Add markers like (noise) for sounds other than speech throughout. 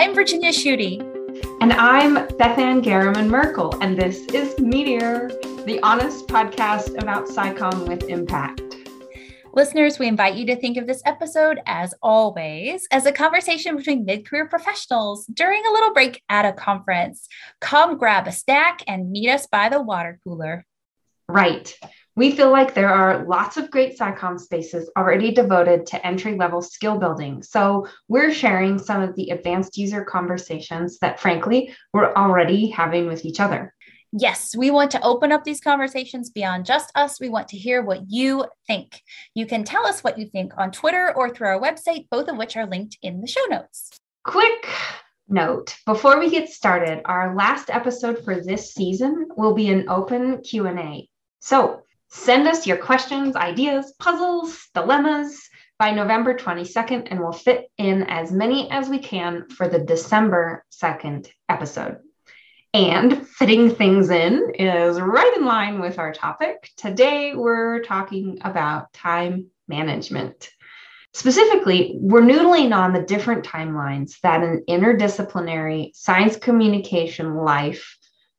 I'm Virginia Schutte. And I'm Bethann Garramon Merkle, and this is Meteor, the honest podcast about SciComm with impact. Listeners, we invite you to think of this episode, as always, as a conversation between mid career professionals during a little break at a conference. Come grab a snack and meet us by the water cooler. Right. We feel like there are lots of great SciComm spaces already devoted to entry level skill building. So we're sharing some of the advanced user conversations that, frankly, we're already having with each other. Yes, we want to open up these conversations beyond just us. We want to hear what you think. You can tell us what you think on Twitter or through our website, both of which are linked in the show notes. Quick note before we get started our last episode for this season will be an open q&a so Send us your questions, ideas, puzzles, dilemmas by November 22nd, and we'll fit in as many as we can for the December 2nd episode. And fitting things in is right in line with our topic. Today, we're talking about time management. Specifically, we're noodling on the different timelines that an interdisciplinary science communication life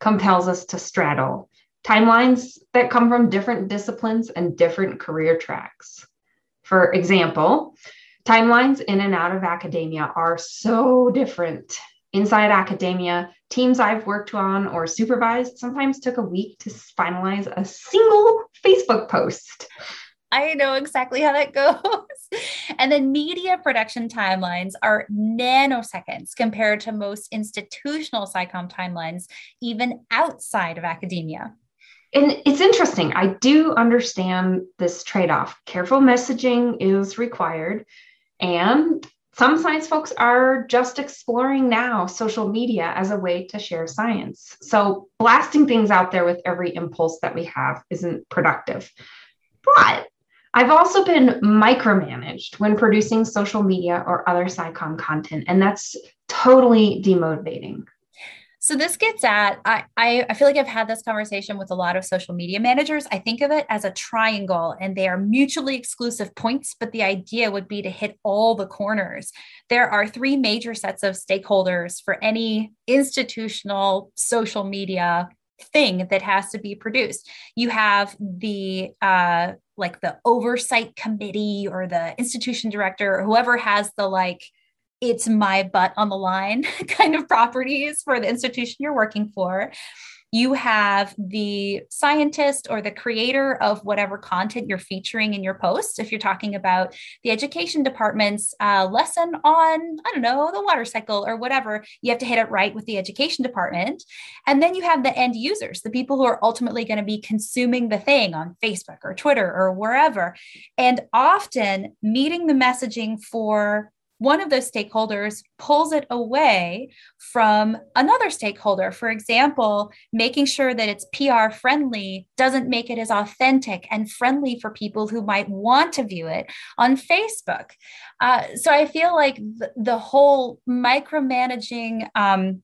compels us to straddle timelines that come from different disciplines and different career tracks. For example, timelines in and out of academia are so different. Inside academia, teams I've worked on or supervised sometimes took a week to finalize a single Facebook post. I know exactly how that (laughs) goes. And then media production timelines are nanoseconds compared to most institutional SciComm timelines, even outside of academia and it's interesting. I do understand this trade off. Careful messaging is required. And some science folks are just exploring now social media as a way to share science. So, blasting things out there with every impulse that we have isn't productive. But I've also been micromanaged when producing social media or other SciComm content, and that's totally demotivating. So this gets at I, I, feel like I've had this conversation with a lot of social media managers. I think of it as a triangle and they are mutually exclusive points, but the idea would be to hit all the corners. There are three major sets of stakeholders for any institutional social media thing that has to be produced. You have the uh like the oversight committee or the institution director or whoever has the like it's my butt on the line (laughs) kind of properties for the institution you're working for. You have the scientist or the creator of whatever content you're featuring in your post. If you're talking about the education department's uh, lesson on, I don't know, the water cycle or whatever, you have to hit it right with the education department. And then you have the end users, the people who are ultimately going to be consuming the thing on Facebook or Twitter or wherever. And often meeting the messaging for one of those stakeholders pulls it away from another stakeholder. For example, making sure that it's PR friendly doesn't make it as authentic and friendly for people who might want to view it on Facebook. Uh, so I feel like the, the whole micromanaging. Um,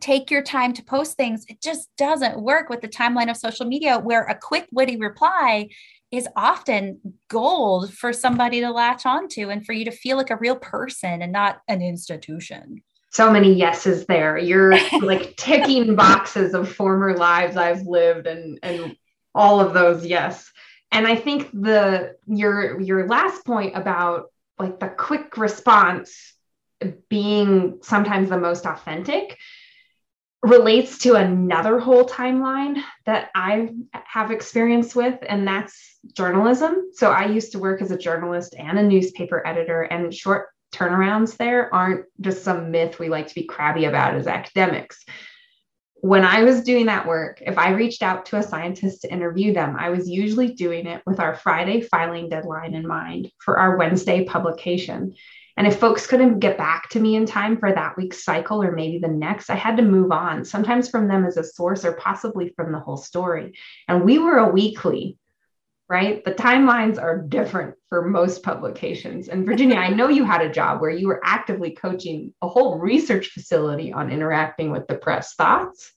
take your time to post things it just doesn't work with the timeline of social media where a quick witty reply is often gold for somebody to latch onto and for you to feel like a real person and not an institution. So many yeses there. You're (laughs) like ticking boxes of former lives I've lived and and all of those yes. And I think the your your last point about like the quick response being sometimes the most authentic relates to another whole timeline that I have experience with, and that's journalism. So I used to work as a journalist and a newspaper editor, and short turnarounds there aren't just some myth we like to be crabby about as academics. When I was doing that work, if I reached out to a scientist to interview them, I was usually doing it with our Friday filing deadline in mind for our Wednesday publication. And if folks couldn't get back to me in time for that week's cycle or maybe the next, I had to move on, sometimes from them as a source or possibly from the whole story. And we were a weekly, right? The timelines are different for most publications. And Virginia, I know you had a job where you were actively coaching a whole research facility on interacting with the press. Thoughts?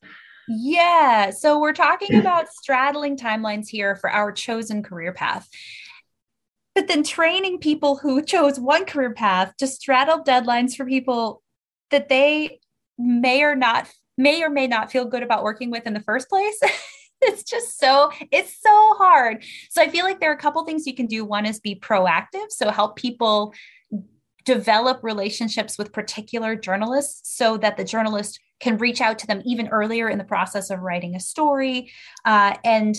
Yeah. So we're talking (clears throat) about straddling timelines here for our chosen career path but then training people who (laughs) chose one career path to straddle deadlines for people that they may or not may or may not feel good about working with in the first place. (laughs) (laughs) it's just so it's so hard. So I feel like there are a couple things you can do. One is be proactive, so help people develop relationships with particular journalists so that the journalist can reach out to them even earlier in the process of writing a story uh, and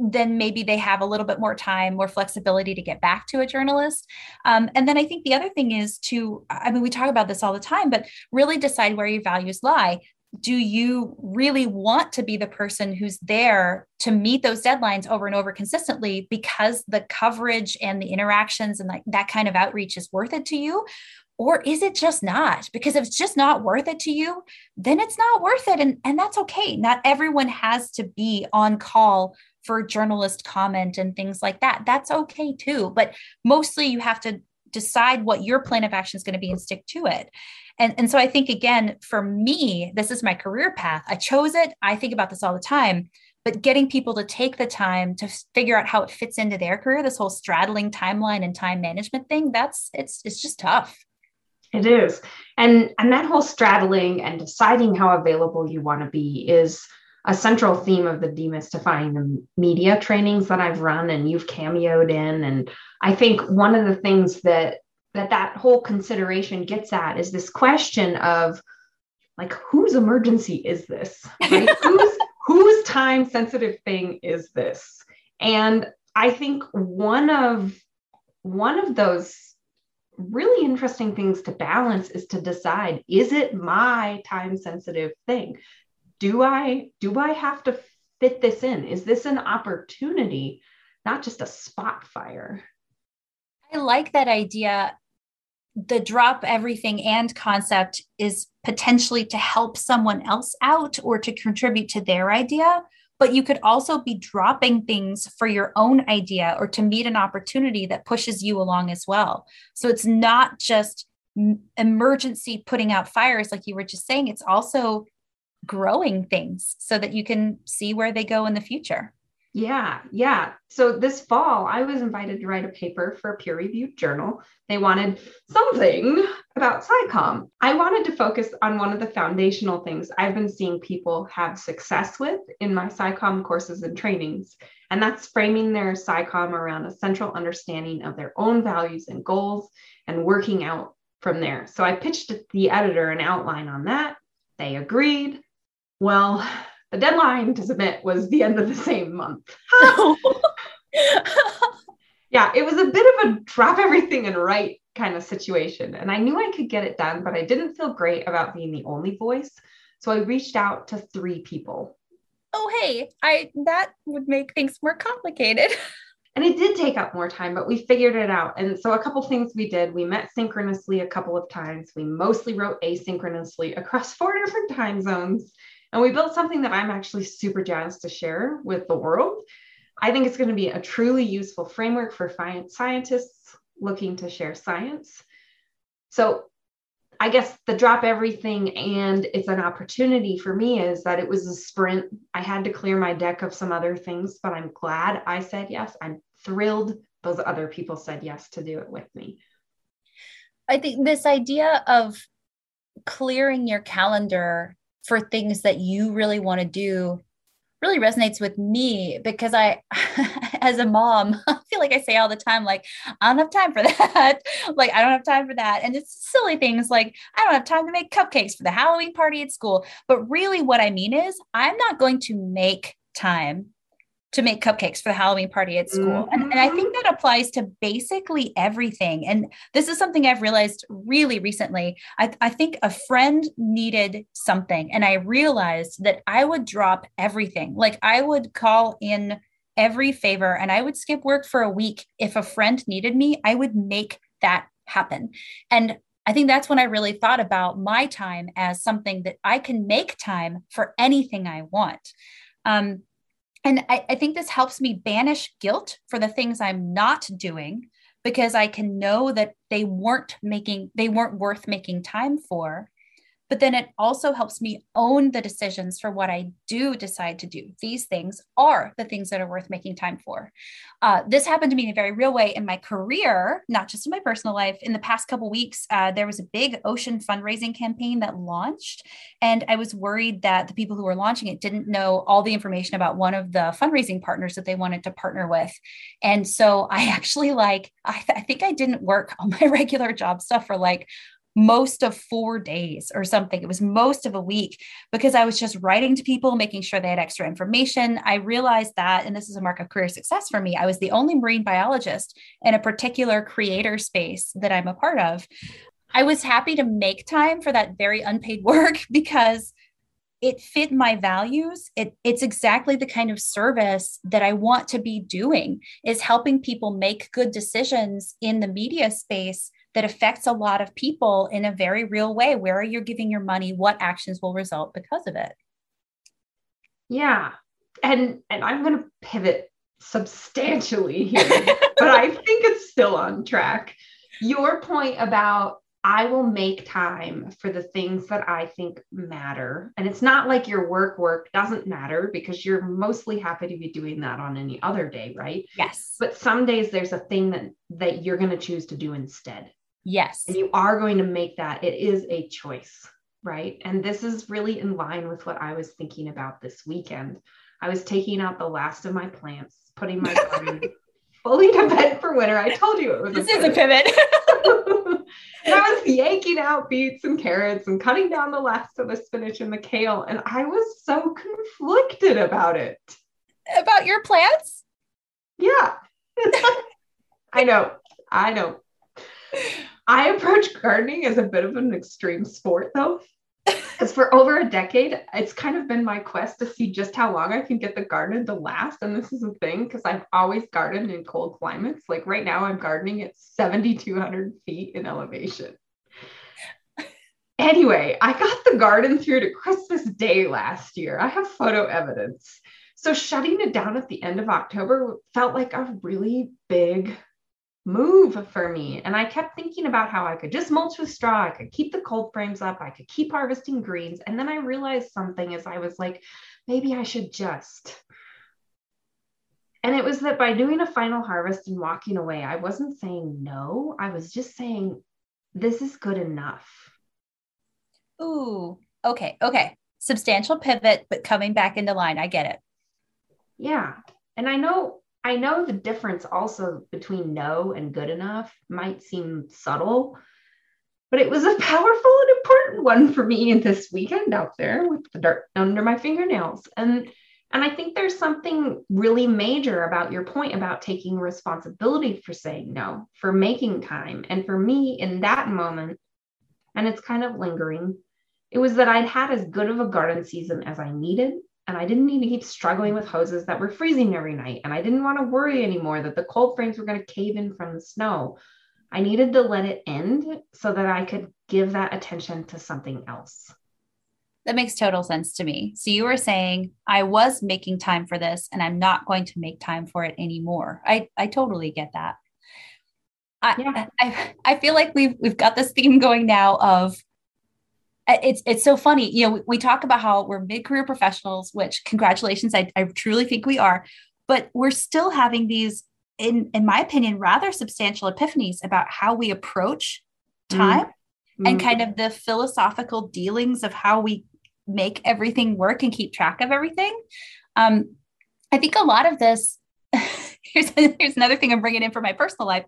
then maybe they have a little bit more time more flexibility to get back to a journalist um, and then i think the other thing is to i mean we talk about this all the time but really decide where your values lie do you really want to be the person who's there to meet those deadlines over and over consistently because the coverage and the interactions and like that kind of outreach is worth it to you? Or is it just not? Because if it's just not worth it to you then it's not worth it and, and that's okay. Not everyone has to be on call for journalist comment and things like that. That's okay too. But mostly you have to decide what your plan of action is going to be and stick to it and, and so I think, again, for me, this is my career path. I chose it. I think about this all the time. But getting people to take the time to figure out how it fits into their career, this whole straddling timeline and time management thing, that's it's it's just tough. It is. And and that whole straddling and deciding how available you want to be is a central theme of the demystifying the media trainings that I've run and you've cameoed in. And I think one of the things that that that whole consideration gets at is this question of like whose emergency is this right? (laughs) Whose whose time sensitive thing is this? And i think one of one of those really interesting things to balance is to decide is it my time sensitive thing? Do i do i have to fit this in? Is this an opportunity not just a spot fire? I like that idea the drop everything and concept is potentially to help someone else out or to contribute to their idea but you could also be dropping things for your own idea or to meet an opportunity that pushes you along as well. So it's not just emergency putting out fires like you were just saying it's also growing things so that you can see where they go in the future yeah, yeah. So this fall, I was invited to write a paper for a peer reviewed journal. They wanted something about SciComm. I wanted to focus on one of the foundational things I've been seeing people have success with in my SciComm courses and trainings, and that's framing their SciComm around a central understanding of their own values and goals and working out from there. So I pitched the editor an outline on that. They agreed. Well, the deadline to submit was the end of the same month. (laughs) yeah, it was a bit of a drop everything and write kind of situation. And I knew I could get it done, but I didn't feel great about being the only voice. So I reached out to three people. Oh, hey, I that would make things more complicated. (laughs) and it did take up more time, but we figured it out. And so a couple things we did, we met synchronously a couple of times. We mostly wrote asynchronously across four different time zones. And we built something that I'm actually super jazzed to share with the world. I think it's going to be a truly useful framework for scientists looking to share science. So, I guess the drop everything and it's an opportunity for me is that it was a sprint. I had to clear my deck of some other things, but I'm glad I said yes. I'm thrilled those other people said yes to do it with me. I think this idea of clearing your calendar for things that you really want to do really resonates with me because I, (laughs) as a mom, (laughs) I feel like I say all the time, like, I don't have time for (laughs) that. like, I don't have time for that. And it's silly things like, I don't have time to make cupcakes for the Halloween party at school. But really, what I mean is, I'm not going to make time to make cupcakes for the Halloween party at school. Mm-hmm. And, and I think that applies to basically everything. And this is something I've realized really recently. I, I think a friend needed something, and I realized that I would drop everything. Like I would call in every favor and I would skip work for a week. If a friend needed me, I would make that happen. And I think that's when I really thought about my time as something that I can make time for anything I want. Um, and I, I think this helps me banish guilt for the things I'm not doing because I can know that they weren't making, they weren't worth making time for. But then it also helps me own the decisions for what I do decide to do. These things are the things that are worth making time for. Uh, this happened to me in a very real way in my career, not just in my personal life. In the past couple weeks, uh, there was a big ocean fundraising campaign that launched, and I was worried that the people who were launching it didn't know all the information about one of the fundraising partners that they wanted to partner with. And so I (laughs) actually like, I, th- I think I didn't work on my (laughs) regular job stuff for like most of four days or something. It was most of a week because I was just writing to people, making sure they had extra information. I realized that, and this is a mark of career success for me, I was the only marine biologist in a particular creator space that I'm a part of. I was happy to make time for that very unpaid (laughs) work because it fit my values it, it's exactly the kind of service that i want to be doing is helping people make good decisions in the media space that affects a lot of people in a very real way where are you giving your money what actions will result because of it yeah and and i'm going to pivot substantially (laughs) here but i think it's still on track your point about I will make time for the things that I think matter. And it's not like your work work doesn't matter because you're mostly happy to be doing that on any other day, right? Yes. But some days there's a thing that that you're going to choose to do instead. Yes. And you are going to make that. It is a choice, right? And this is really in line with what I was thinking about this weekend. I was taking out the last of my plants, putting my (laughs) garden fully to bed for winter. I told you it was. This a is a pivot. (laughs) (laughs) and I was yanking out beets and carrots and cutting down the last of the spinach and the kale. And I was so conflicted about it. About your plants? Yeah. I know. I know. I approach gardening as a bit of an extreme sport, though. Because for over a decade, it's kind of been my quest to see just how long I can get the garden to last. And this is a thing because I've always gardened in cold climates. Like right now, I'm gardening at 7,200 feet in elevation. Anyway, I got the garden through to Christmas Day last year. I have photo evidence. So shutting it down at the end of October felt like a really big move for me. And I kept thinking about how I could just mulch with straw, I could keep the cold frames up, I could keep harvesting greens. And then I realized something as I was like, maybe I should just. And it was that by doing a final harvest and walking away, I wasn't saying no, I was just saying, this is good enough. Ooh, okay, okay. Substantial pivot, but coming back into line. I get it. Yeah. And I know I know the difference also between no and good enough might seem subtle, but it was a (laughs) powerful and important one for me this weekend out there with the dirt under my fingernails. And and I think there's something really major about your point about taking responsibility for saying no, for making time. And for me in that moment, and it's kind of lingering, it was that I'd had as good of a garden season as I needed and I didn't need to keep struggling with hoses that were freezing every night. And I didn't want to worry anymore that the cold frames were going to cave in from the snow. I needed to let it end so that I could give that attention to something else. That makes total sense to me. So you were saying I was making time for this and I'm not going to make time for it anymore. I, I totally get that. I, yeah. I, I feel like we've we've got this theme going now of it's it's so funny. You know, we, we talk about how we're mid-career professionals, which congratulations, I, I truly think we are, but we're still having these, in in my opinion, rather substantial epiphanies about how we approach time mm-hmm. and kind of the philosophical dealings of how we make everything work and keep track of everything. Um, I think a lot of this. (laughs) here's here's another thing I'm bringing in for my personal life.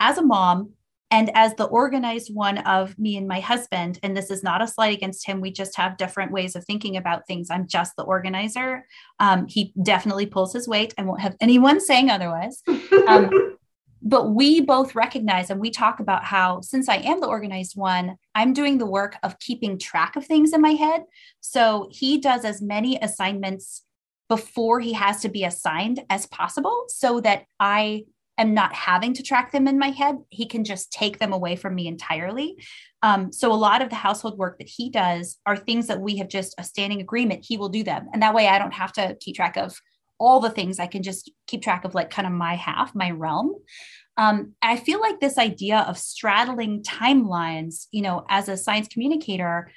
As a mom, and as the organized one of me and my husband, and this is not a slight against him, we just have different ways of thinking about things. I'm just the organizer. Um, he definitely pulls his weight. I won't have anyone saying otherwise. Um, (laughs) but we both recognize and we talk about how, since I am the organized one, I'm doing the work of keeping track of things in my head. So he does as many assignments before he has to be assigned as possible so that I am not having to track them in my head. He can just take them away from me entirely. Um, so a lot of the household work that he does are things that we have just a standing agreement. He will do them. And that way I don't have to keep track of all the things. I can just keep track of like kind of my half, my realm. Um, I feel like this idea of straddling timelines, you know, as a science communicator,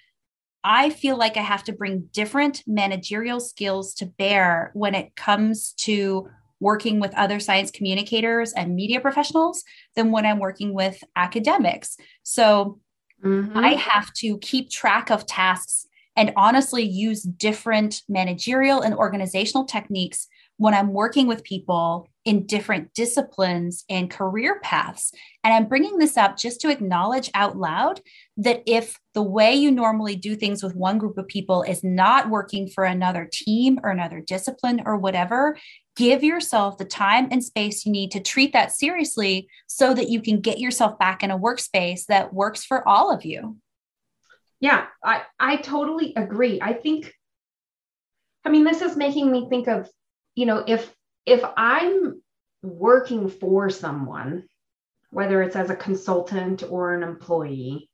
I feel like I have to bring different managerial skills to bear when it comes to working with other science communicators and media professionals than when I'm working with academics. So mm-hmm. I have to keep track of tasks and honestly use different managerial and organizational techniques when I'm working with people in different disciplines and career paths. And I'm bringing this up just to acknowledge out loud that if the way you normally do things with one group of people is not working for another team or another discipline or whatever, give yourself the time and space you need to treat that seriously so that you can get yourself back in a workspace that works for all of you. Yeah, I, I totally agree. I think, I mean, this is making me think of you know, if if I'm working for someone, whether it's as a consultant or an employee,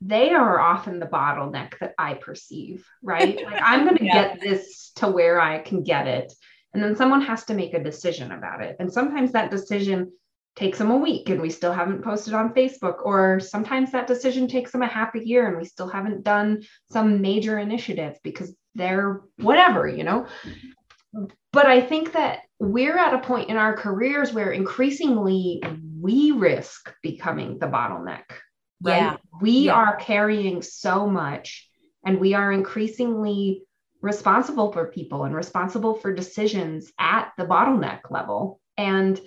they are often the bottleneck that I perceive, right? (laughs) Like I'm going to yeah. get this to where I can get it. And then someone has to make a decision about it. And sometimes that decision takes them a week and we still haven't posted on Facebook. Or sometimes that decision takes them a half a year and we still haven't done some major initiative because they're whatever, you know? But I think that we're at a point in our careers where increasingly we risk becoming the bottleneck. Right? Yeah. We yeah. are carrying so much and we are increasingly responsible for people and responsible for decisions at the bottleneck level. And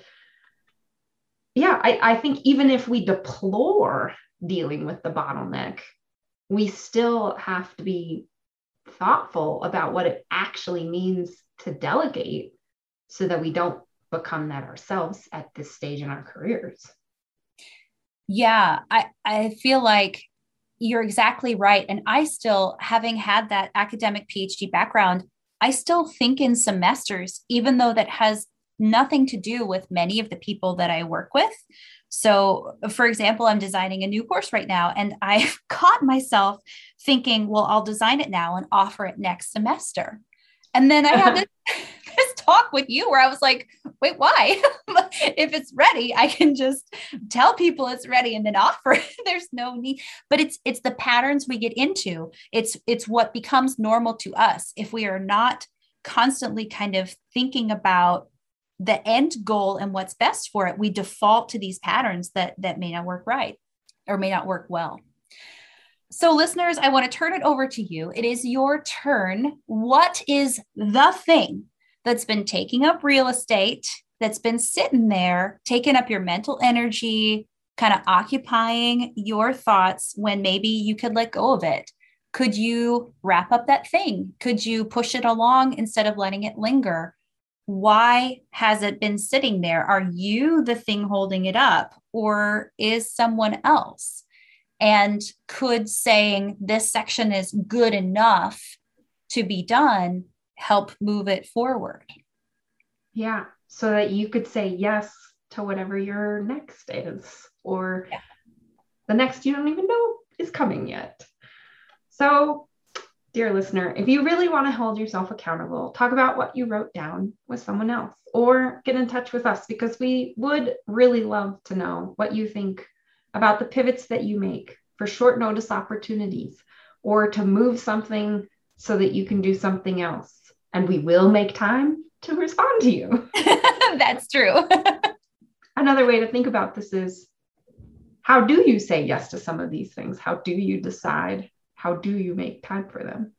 yeah, I, I think even if we deplore dealing with the bottleneck, we still have to be thoughtful about what it actually means to delegate so that we don't become that ourselves at this stage in our careers. Yeah, I, I feel like you're exactly right. And I still, having had that academic PhD background, I still think in semesters, even though that has nothing to do with many of the people that I work with. So, for example, I'm designing a new course right now, and I've (laughs) caught myself thinking, well, I'll design it now and offer it next semester. And then I have (laughs) this, (laughs) this talk with you where I was like, wait, why? (laughs) if it's ready, I can just tell people it's ready and then offer it. (laughs) There's no need. But it's it's the patterns we get into. It's it's what becomes normal to us. If we are not constantly kind of thinking about the end goal and what's best for it we default to these patterns that that may not work right or may not work well so listeners i want to turn it over to you it is your turn what is the thing that's been taking up real estate that's been sitting there taking up your mental energy kind of occupying your thoughts when maybe you could let go of it could you wrap up that thing could you push it along instead of letting it linger why has it been sitting there? Are you the thing holding it up, or is someone else? And could saying this section is good enough to be done help move it forward? Yeah, so that you could say yes to whatever your next is, or yeah. the next you don't even know is coming yet. So dear listener, if you really want to hold yourself accountable, talk about what you wrote down with someone else or get in touch with us because we would really love to know what you think about the pivots that you make for short notice opportunities or to move something so that you can do something else. And we will make time to respond to you. (laughs) That's true. (laughs) Another way to think about this is how do you say yes to some of these things? How do you decide how do you make time for them?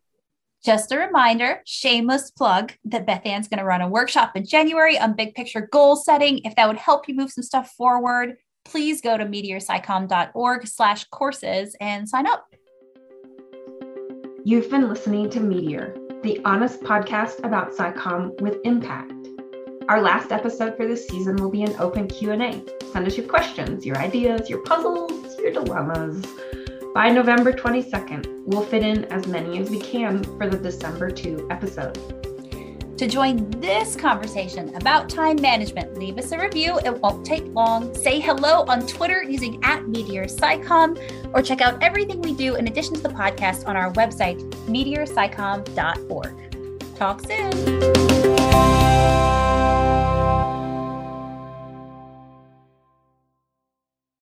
Just a reminder, shameless plug that Bethann's going to run a workshop in January on big picture goal setting. If that would help you move some stuff forward, please go to meteorscicom.org slash courses and sign up. You've been listening to Meteor, the honest podcast about SciComm with impact. Our last episode for this season will be an open Q&A. Send us your questions, your ideas, your puzzles, your dilemmas. By November 22nd, we'll fit in as many as we can for the December 2 episode. To join this conversation about time management, leave us a review. It won't take long. Say hello on Twitter using at Meteor or check out everything we do in addition to the podcast on our website, meteorscicom.org. Talk soon.